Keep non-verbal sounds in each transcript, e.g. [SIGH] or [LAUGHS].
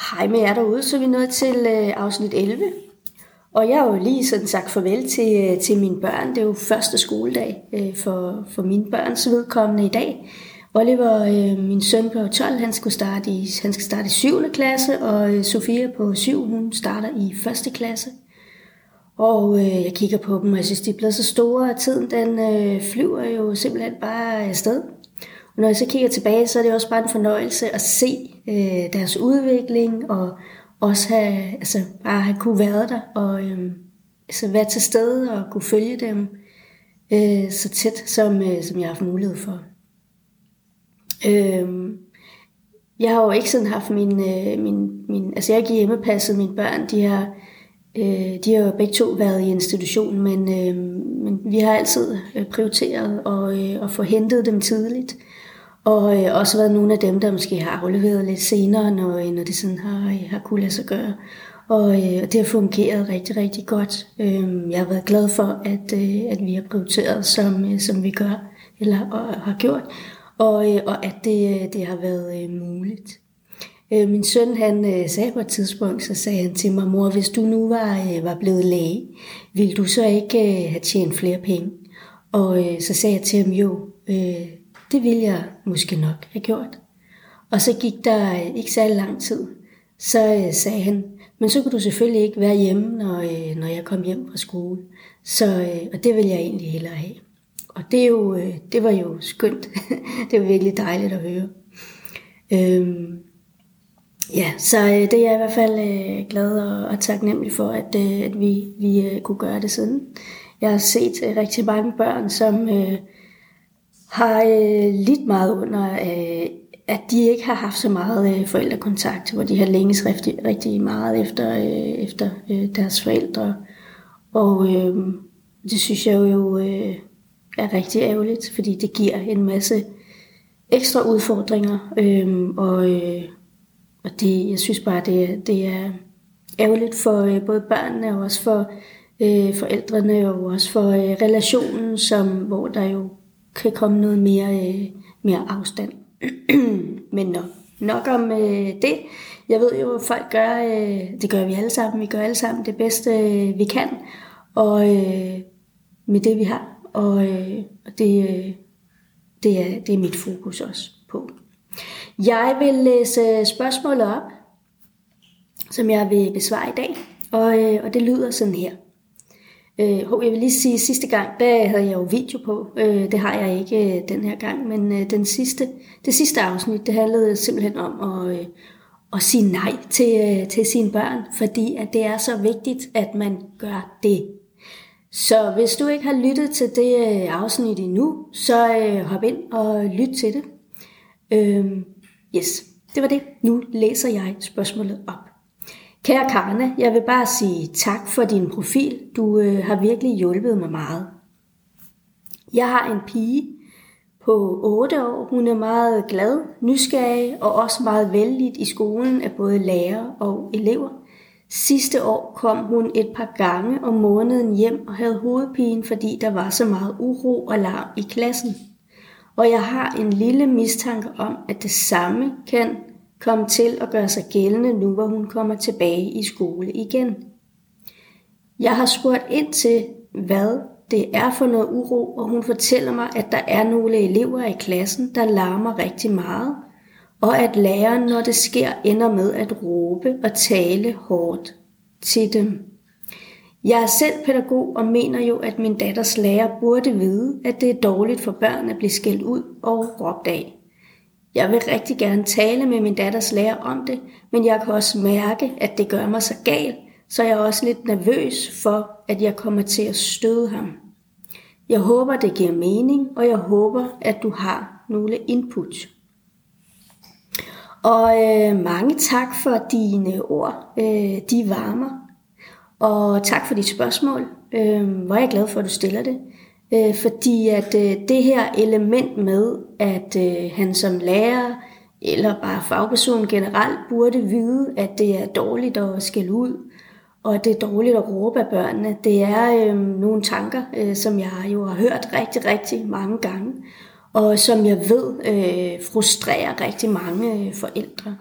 Hej med jer derude, så er vi nået til øh, afsnit 11. Og jeg har jo lige sådan sagt farvel til, øh, til mine børn. Det er jo første skoledag øh, for, for mine børns vedkommende i dag. Oliver, øh, min søn på 12, han, skulle starte i, han skal starte i 7. klasse, og øh, Sofia på 7, hun starter i 1. klasse. Og øh, jeg kigger på dem, og jeg synes, de er blevet så store, og tiden den øh, flyver jo simpelthen bare afsted. Og når jeg så kigger tilbage, så er det også bare en fornøjelse at se øh, deres udvikling, og også have, altså, bare have kunne være der, og øh, altså være til stede og kunne følge dem øh, så tæt, som, øh, som jeg har haft mulighed for. Øh, jeg har jo ikke sådan haft min, øh, min, min altså jeg har hjemmepasset mine børn, de har, øh, de har jo begge to været i institution, men, øh, men vi har altid øh, prioriteret at, øh, at få hentet dem tidligt. Og øh, også været nogle af dem, der måske har afleveret lidt senere, når, øh, når det sådan har, øh, har kunnet lade sig gøre. Og, øh, det har fungeret rigtig, rigtig godt. Øh, jeg har været glad for, at, øh, at vi har prioriteret, som, øh, som vi gør, eller og, har gjort, og, øh, og at det, øh, det har været øh, muligt. Øh, min søn han øh, sagde på et tidspunkt, så sagde han til mig, mor, hvis du nu var, øh, var blevet læge, ville du så ikke øh, have tjent flere penge? Og øh, så sagde jeg til ham, jo, øh, det ville jeg måske nok have gjort. Og så gik der øh, ikke særlig lang tid. Så øh, sagde han, men så kunne du selvfølgelig ikke være hjemme, når, øh, når jeg kom hjem fra skole. Så, øh, og det vil jeg egentlig hellere have. Og det, er jo, øh, det var jo skønt. [LAUGHS] det var virkelig dejligt at høre. Øhm, ja, så øh, det er jeg i hvert fald glad og, og taknemmelig for, at, at vi, vi kunne gøre det siden. Jeg har set rigtig mange børn, som øh, har øh, lidt meget under, øh, at de ikke har haft så meget øh, forældrekontakt, hvor de har længes rigtig, rigtig meget efter, øh, efter øh, deres forældre. Og øh, det synes jeg jo øh, er rigtig ærgerligt, fordi det giver en masse ekstra udfordringer. Øh, og, øh, og det, jeg synes bare, det, det er ærgerligt for øh, både børnene og også for øh, forældrene og også for øh, relationen, som, hvor der jo kan komme noget mere, øh, mere afstand. [CLEARS THROAT] Men nok, nok om øh, det. Jeg ved jo, at folk gør, øh, det gør vi alle sammen, vi gør alle sammen det bedste, øh, vi kan, og øh, med det vi har. Og, øh, det, øh, det, er, det er mit fokus også på. Jeg vil læse spørgsmålet op, som jeg vil besvare i dag, og, øh, og det lyder sådan her. Øh, jeg vil lige sige, at sidste gang, der havde jeg jo video på. Øh, det har jeg ikke øh, den her gang, men øh, den sidste, det sidste afsnit, det handlede simpelthen om at, øh, at sige nej til, øh, til sine børn, fordi at det er så vigtigt, at man gør det. Så hvis du ikke har lyttet til det øh, afsnit endnu, så øh, hop ind og lyt til det. Øh, yes, det var det. Nu læser jeg spørgsmålet op. Kære Karne, jeg vil bare sige tak for din profil. Du øh, har virkelig hjulpet mig meget. Jeg har en pige på 8 år. Hun er meget glad, nysgerrig og også meget vældig i skolen af både lærer og elever. Sidste år kom hun et par gange om måneden hjem og havde hovedpine, fordi der var så meget uro og larm i klassen. Og jeg har en lille mistanke om, at det samme kan kom til at gøre sig gældende nu, hvor hun kommer tilbage i skole igen. Jeg har spurgt ind til, hvad det er for noget uro, og hun fortæller mig, at der er nogle elever i klassen, der larmer rigtig meget, og at læreren, når det sker, ender med at råbe og tale hårdt til dem. Jeg er selv pædagog og mener jo, at min datters lærer burde vide, at det er dårligt for børn at blive skældt ud og råbt af. Jeg vil rigtig gerne tale med min datters lærer om det, men jeg kan også mærke, at det gør mig så gal, så jeg er også lidt nervøs for, at jeg kommer til at støde ham. Jeg håber, det giver mening, og jeg håber, at du har nogle input. Og øh, mange tak for dine ord. Øh, de varmer. Og tak for dit spørgsmål. Øh, hvor er jeg glad for, at du stiller det. Øh, fordi at øh, det her element med, at øh, han som lærer eller bare fagperson generelt burde vide, at det er dårligt at skælde ud, og at det er dårligt at råbe af børnene, det er øh, nogle tanker, øh, som jeg jo har hørt rigtig, rigtig mange gange, og som jeg ved øh, frustrerer rigtig mange øh, forældre.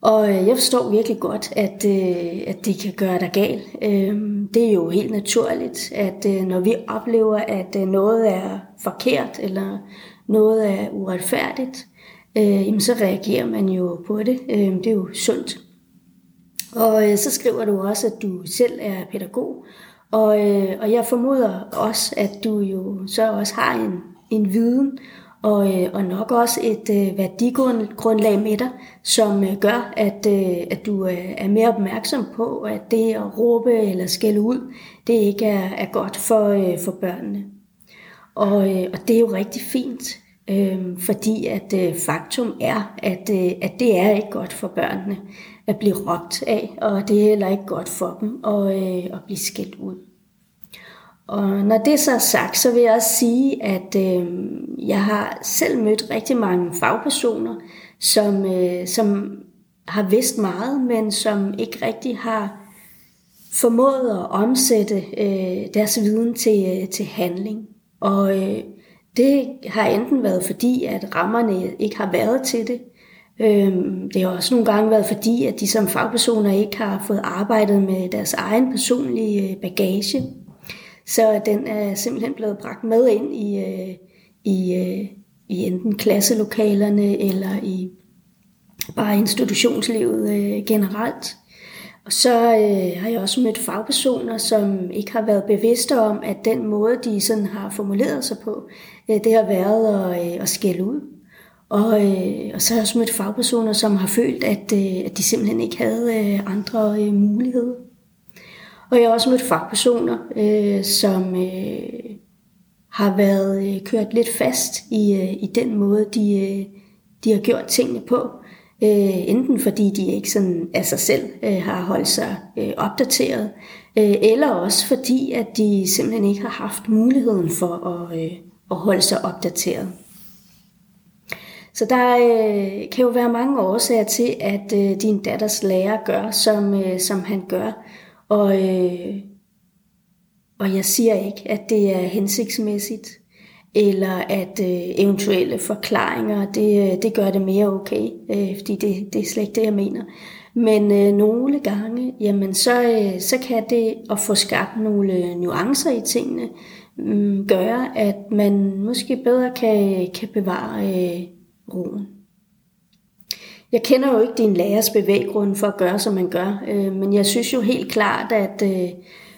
Og øh, jeg forstår virkelig godt, at, øh, at det kan gøre dig gal. Øhm, det er jo helt naturligt, at øh, når vi oplever, at noget er forkert, eller noget er uretfærdigt, jamen så reagerer man jo på det. Øhm, det er jo sundt. Og så skriver du også, at du selv er pædagog, og, og jeg formoder også, at du jo så også har en, en viden og, øh, og nok også et øh, værdigrundlag med dig, som øh, gør, at, øh, at du øh, er mere opmærksom på, at det at råbe eller skælde ud, det ikke er, er godt for, øh, for børnene. Og, øh, og det er jo rigtig fint, øh, fordi at øh, faktum er, at, øh, at det er ikke godt for børnene at blive råbt af, og det er heller ikke godt for dem at, øh, at blive skældt ud. Og når det så er sagt, så vil jeg også sige, at øh, jeg har selv mødt rigtig mange fagpersoner, som, øh, som har vidst meget, men som ikke rigtig har formået at omsætte øh, deres viden til, øh, til handling. Og øh, det har enten været fordi, at rammerne ikke har været til det. Øh, det har også nogle gange været fordi, at de som fagpersoner ikke har fået arbejdet med deres egen personlige øh, bagage. Så den er simpelthen blevet bragt med ind i, øh, i, øh, i enten klasselokalerne eller i bare institutionslivet øh, generelt. Og så øh, har jeg også mødt fagpersoner, som ikke har været bevidste om, at den måde, de sådan har formuleret sig på, øh, det har været at, øh, at skælde ud. Og, øh, og så har jeg også mødt fagpersoner, som har følt, at, øh, at de simpelthen ikke havde øh, andre øh, muligheder. Og jeg har også mødt fagpersoner, øh, som øh, har været øh, kørt lidt fast i, øh, i den måde, de, øh, de har gjort tingene på. Øh, enten fordi de ikke sådan af sig selv øh, har holdt sig øh, opdateret, øh, eller også fordi, at de simpelthen ikke har haft muligheden for at, øh, at holde sig opdateret. Så der øh, kan jo være mange årsager til, at øh, din datters lærer gør, som, øh, som han gør. Og, øh, og jeg siger ikke, at det er hensigtsmæssigt, eller at øh, eventuelle forklaringer, det, øh, det gør det mere okay, øh, fordi det, det er slet ikke det, jeg mener. Men øh, nogle gange, jamen så, øh, så kan det at få skabt nogle øh, nuancer i tingene, øh, gøre, at man måske bedre kan, kan bevare øh, roen. Jeg kender jo ikke din lærers bevæggrund for at gøre, som man gør, øh, men jeg synes jo helt klart, at øh,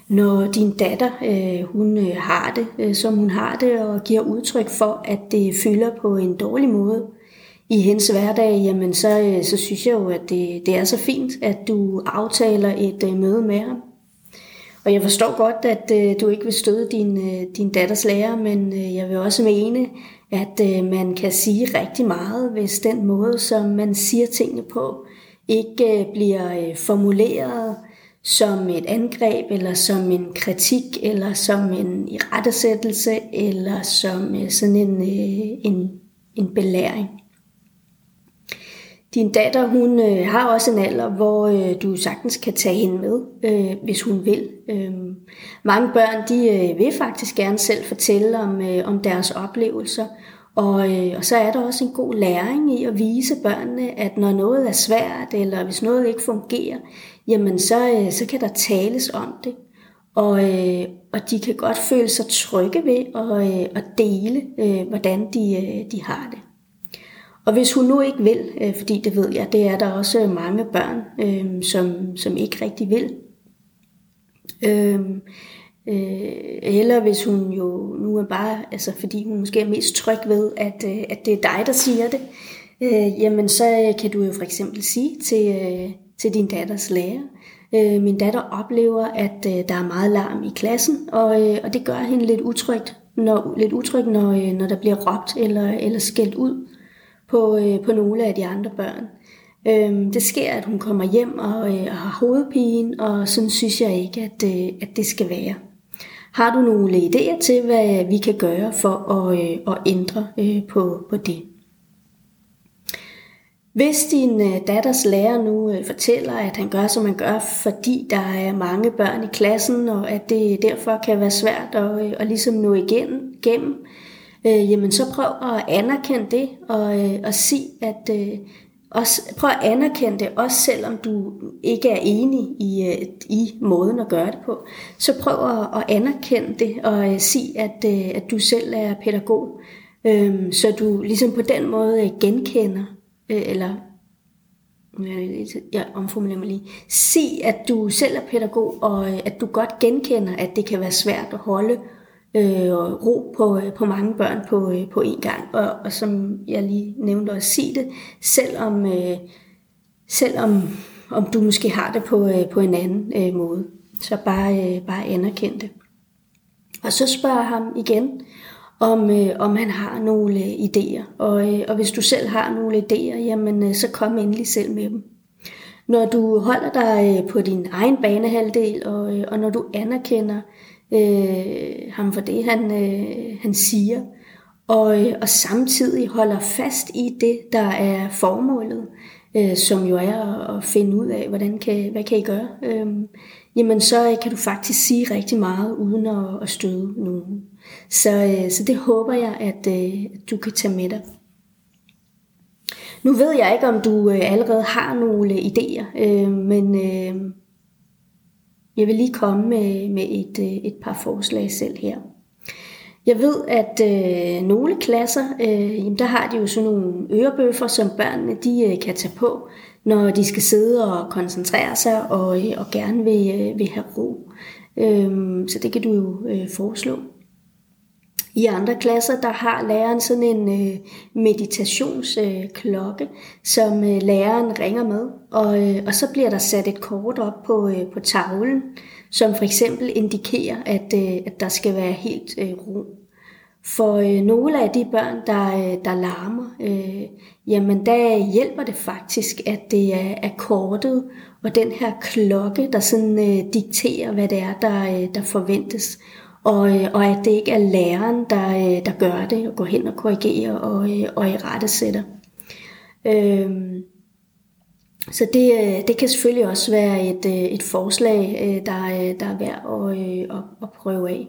når din datter øh, hun øh, har det, øh, som hun har det, og giver udtryk for, at det fylder på en dårlig måde i hendes hverdag, jamen så, øh, så synes jeg jo, at det, det er så fint, at du aftaler et øh, møde med ham. Og jeg forstår godt, at øh, du ikke vil støde din, øh, din datters lærer, men øh, jeg vil også mene, at øh, man kan sige rigtig meget, hvis den måde, som man siger tingene på, ikke øh, bliver øh, formuleret som et angreb, eller som en kritik, eller som en irettesættelse, eller som øh, sådan en, øh, en, en belæring. Din datter, hun øh, har også en alder, hvor øh, du sagtens kan tage hende med, øh, hvis hun vil. Øh, mange børn, de øh, vil faktisk gerne selv fortælle om, øh, om deres oplevelser, og, øh, og så er der også en god læring i at vise børnene, at når noget er svært, eller hvis noget ikke fungerer, jamen så, øh, så kan der tales om det. Og, øh, og de kan godt føle sig trygge ved at, øh, at dele, øh, hvordan de, øh, de har det. Og hvis hun nu ikke vil, øh, fordi det ved jeg, det er der også øh, mange børn, øh, som, som ikke rigtig vil. Øh, øh, eller hvis hun jo nu er bare, altså fordi hun måske er mest tryg ved, at, øh, at det er dig, der siger det, øh, jamen så øh, kan du jo for eksempel sige til, øh, til din datters lærer, øh, min datter oplever, at øh, der er meget larm i klassen, og, øh, og det gør hende lidt utrygt, når, lidt utryg, når, øh, når der bliver råbt eller, eller skældt ud på, øh, på nogle af de andre børn. Øh, det sker, at hun kommer hjem og, øh, og har hovedpine, og sådan synes jeg ikke, at, øh, at det skal være. Har du nogle idéer til, hvad vi kan gøre for at, øh, at ændre øh, på, på det? Hvis din øh, datters lærer nu øh, fortæller, at han gør, som han gør, fordi der er mange børn i klassen, og at det derfor kan være svært at, øh, at ligesom nå igen, igennem, øh, øh, jamen så prøv at anerkende det og, øh, og sige, at, øh, også, prøv at anerkende det, også selvom du ikke er enig i, øh, i måden at gøre det på. Så prøv at anerkende det og øh, sige, at, øh, at du selv er pædagog, øhm, så du ligesom på den måde øh, genkender, øh, eller øh, jeg omformulerer mig lige, sig, at du selv er pædagog, og at du godt genkender, at det kan være svært at holde øh, ro på, øh, på mange børn på, øh, på én gang. Og, og som jeg lige nævnte at sige det, selvom, øh, selvom om du måske har det på, øh, på en anden øh, måde. Så bare, øh, bare anerkend det. Og så spørger ham igen, om, øh, om han har nogle øh, idéer. Og, øh, og hvis du selv har nogle idéer, jamen øh, så kom endelig selv med dem. Når du holder dig øh, på din egen banehalvdel, og, øh, og når du anerkender øh, ham for det, han, øh, han siger, og, øh, og samtidig holder fast i det, der er formålet, øh, som jo er at finde ud af, hvordan kan, hvad kan I gøre, øh, jamen så øh, kan du faktisk sige rigtig meget, uden at, at støde nogen. Så, øh, så det håber jeg, at øh, du kan tage med dig. Nu ved jeg ikke, om du øh, allerede har nogle øh, idéer, øh, men øh, jeg vil lige komme med, med et, øh, et par forslag selv her. Jeg ved, at øh, nogle klasser, øh, jamen der har de jo sådan nogle ørebøffer, som børnene de, øh, kan tage på, når de skal sidde og koncentrere sig og, øh, og gerne vil, øh, vil have ro. Øh, så det kan du jo øh, foreslå. I andre klasser, der har læreren sådan en øh, meditationsklokke, øh, som øh, læreren ringer med, og, øh, og så bliver der sat et kort op på, øh, på tavlen, som for eksempel indikerer, at, øh, at der skal være helt øh, ro. For øh, nogle af de børn, der, øh, der larmer, øh, jamen der hjælper det faktisk, at det er, er kortet og den her klokke, der sådan øh, dikterer, hvad det er, der, øh, der forventes og, øh, og at det ikke er læreren, der, øh, der gør det, og går hen og korrigerer og, øh, og i rette sætter. Øhm, så det, det kan selvfølgelig også være et, et forslag, der, der er værd at, at, at prøve af.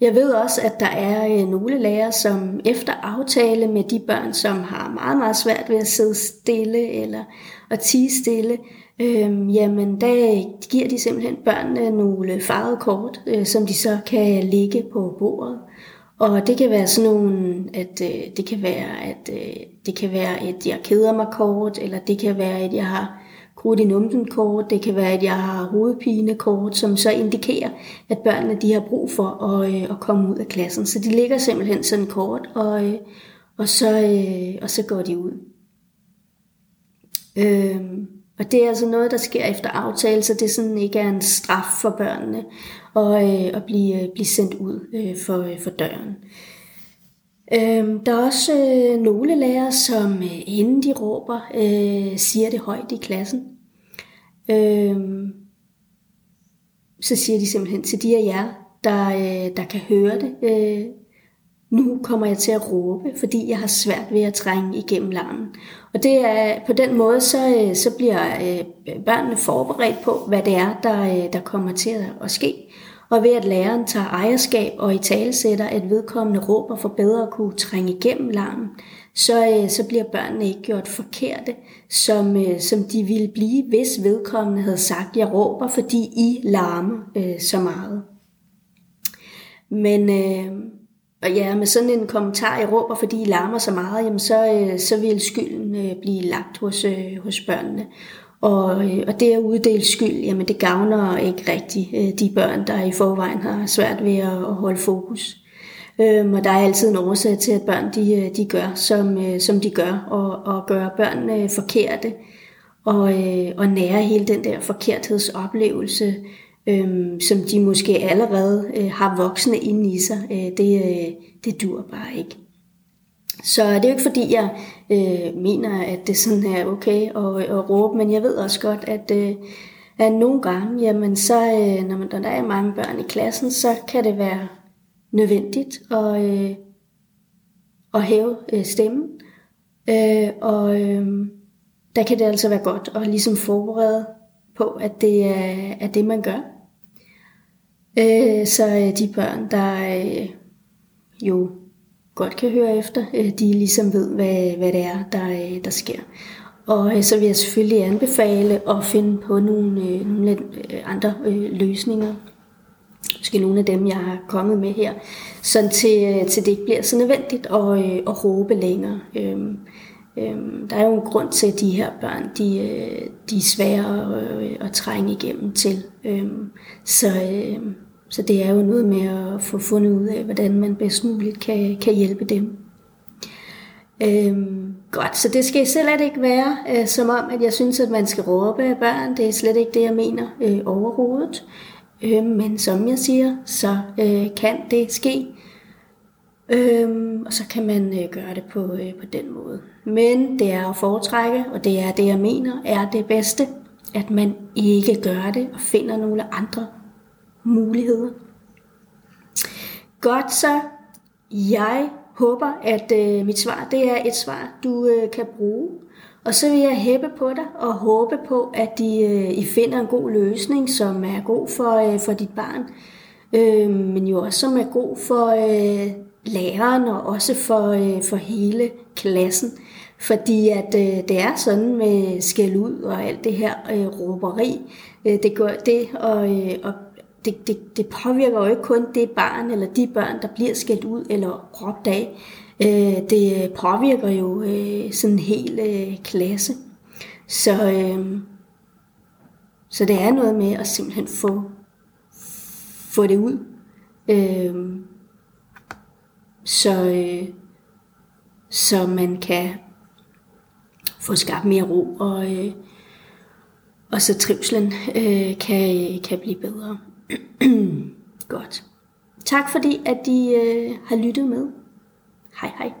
Jeg ved også, at der er nogle lærere, som efter aftale med de børn, som har meget, meget svært ved at sidde stille eller at tige stille, Øhm, jamen, der giver de simpelthen børnene nogle farvede kort, øh, som de så kan ligge på bordet. Og det kan være sådan nogle, at øh, det kan være, at øh, det kan være et, jeg keder mig kort, eller det kan være, at jeg har krudt i numsen kort, det kan være, at jeg har hovedpine kort, som så indikerer, at børnene de har brug for at, øh, at komme ud af klassen. Så de ligger simpelthen sådan kort, og, øh, og, så, øh, og så går de ud. Øh, og det er altså noget, der sker efter aftale, så det sådan ikke er en straf for børnene at, øh, at blive, øh, blive sendt ud øh, for, øh, for døren. Øh, der er også øh, nogle lærere, som øh, inden de råber, øh, siger det højt i klassen. Øh, så siger de simpelthen til de af jer, der, øh, der kan høre det, øh, nu kommer jeg til at råbe, fordi jeg har svært ved at trænge igennem larmen. Og det er på den måde, så, øh, så bliver øh, børnene forberedt på, hvad det er, der, øh, der kommer til at ske. Og ved at læreren tager ejerskab og i talesætter, at vedkommende råber for bedre at kunne trænge igennem larmen, så, så bliver børnene ikke gjort forkerte, som, som de ville blive, hvis vedkommende havde sagt, jeg råber, fordi I larmer øh, så meget. Men, øh, og ja, med sådan en kommentar, jeg råber, fordi I larmer så meget, jamen så, øh, så vil skylden øh, blive lagt hos, øh, hos børnene. Og, og det at uddele skyld, jamen det gavner ikke rigtigt de børn, der i forvejen har svært ved at, holde fokus. Øhm, og der er altid en årsag til, at børn de, de gør, som, som de gør, og, og gør børnene forkerte, og, og nære hele den der forkerthedsoplevelse, øhm, som de måske allerede øh, har voksne inde i sig, øh, det, øh, det dur bare ikke. Så det er jo ikke fordi, jeg øh, mener, at det sådan er okay at, at råbe, men jeg ved også godt, at, øh, at nogle gange, jamen så, øh, når, man, når der er mange børn i klassen, så kan det være nødvendigt at, øh, at hæve øh, stemmen. Øh, og øh, der kan det altså være godt at ligesom forberede på, at det er, er det, man gør. Øh, så øh, de børn, der øh, jo godt kan høre efter, øh, de ligesom ved, hvad, hvad det er, der, øh, der sker. Og øh, så vil jeg selvfølgelig anbefale at finde på nogle, øh, nogle øh, andre øh, løsninger. Måske nogle af dem, jeg har kommet med her, sådan til, øh, til det ikke bliver så nødvendigt at, øh, at råbe længere. Øh, Øhm, der er jo en grund til, at de her børn, de, øh, de er svære at, øh, at trænge igennem til. Øhm, så, øh, så det er jo noget med at få fundet ud af, hvordan man bedst muligt kan, kan hjælpe dem. Øhm, godt, så det skal slet ikke være øh, som om, at jeg synes, at man skal råbe af børn. Det er slet ikke det, jeg mener øh, overhovedet. Øh, men som jeg siger, så øh, kan det ske. Øhm, og så kan man øh, gøre det på, øh, på den måde. Men det er at foretrække, og det er det, jeg mener, er det bedste, at man ikke gør det og finder nogle andre muligheder. Godt så, jeg håber, at øh, mit svar det er et svar, du øh, kan bruge. Og så vil jeg hæppe på dig og håbe på, at de, øh, I finder en god løsning, som er god for, øh, for dit barn, øh, men jo også som er god for øh, læreren og også for, øh, for hele klassen. Fordi at øh, det er sådan med skæld ud og alt det her øh, råberi, øh, det, gør, det og, øh, og det, det, det påvirker jo ikke kun det barn eller de børn, der bliver skældt ud eller råbt af. Øh, det påvirker jo øh, sådan en hel øh, klasse. Så, øh, så det er noget med at simpelthen få, få det ud. Øh, så, øh, så man kan få skabt mere ro, og, øh, og så trivselen øh, kan, kan blive bedre. [CLEARS THROAT] Godt. Tak fordi, at I øh, har lyttet med. Hej hej.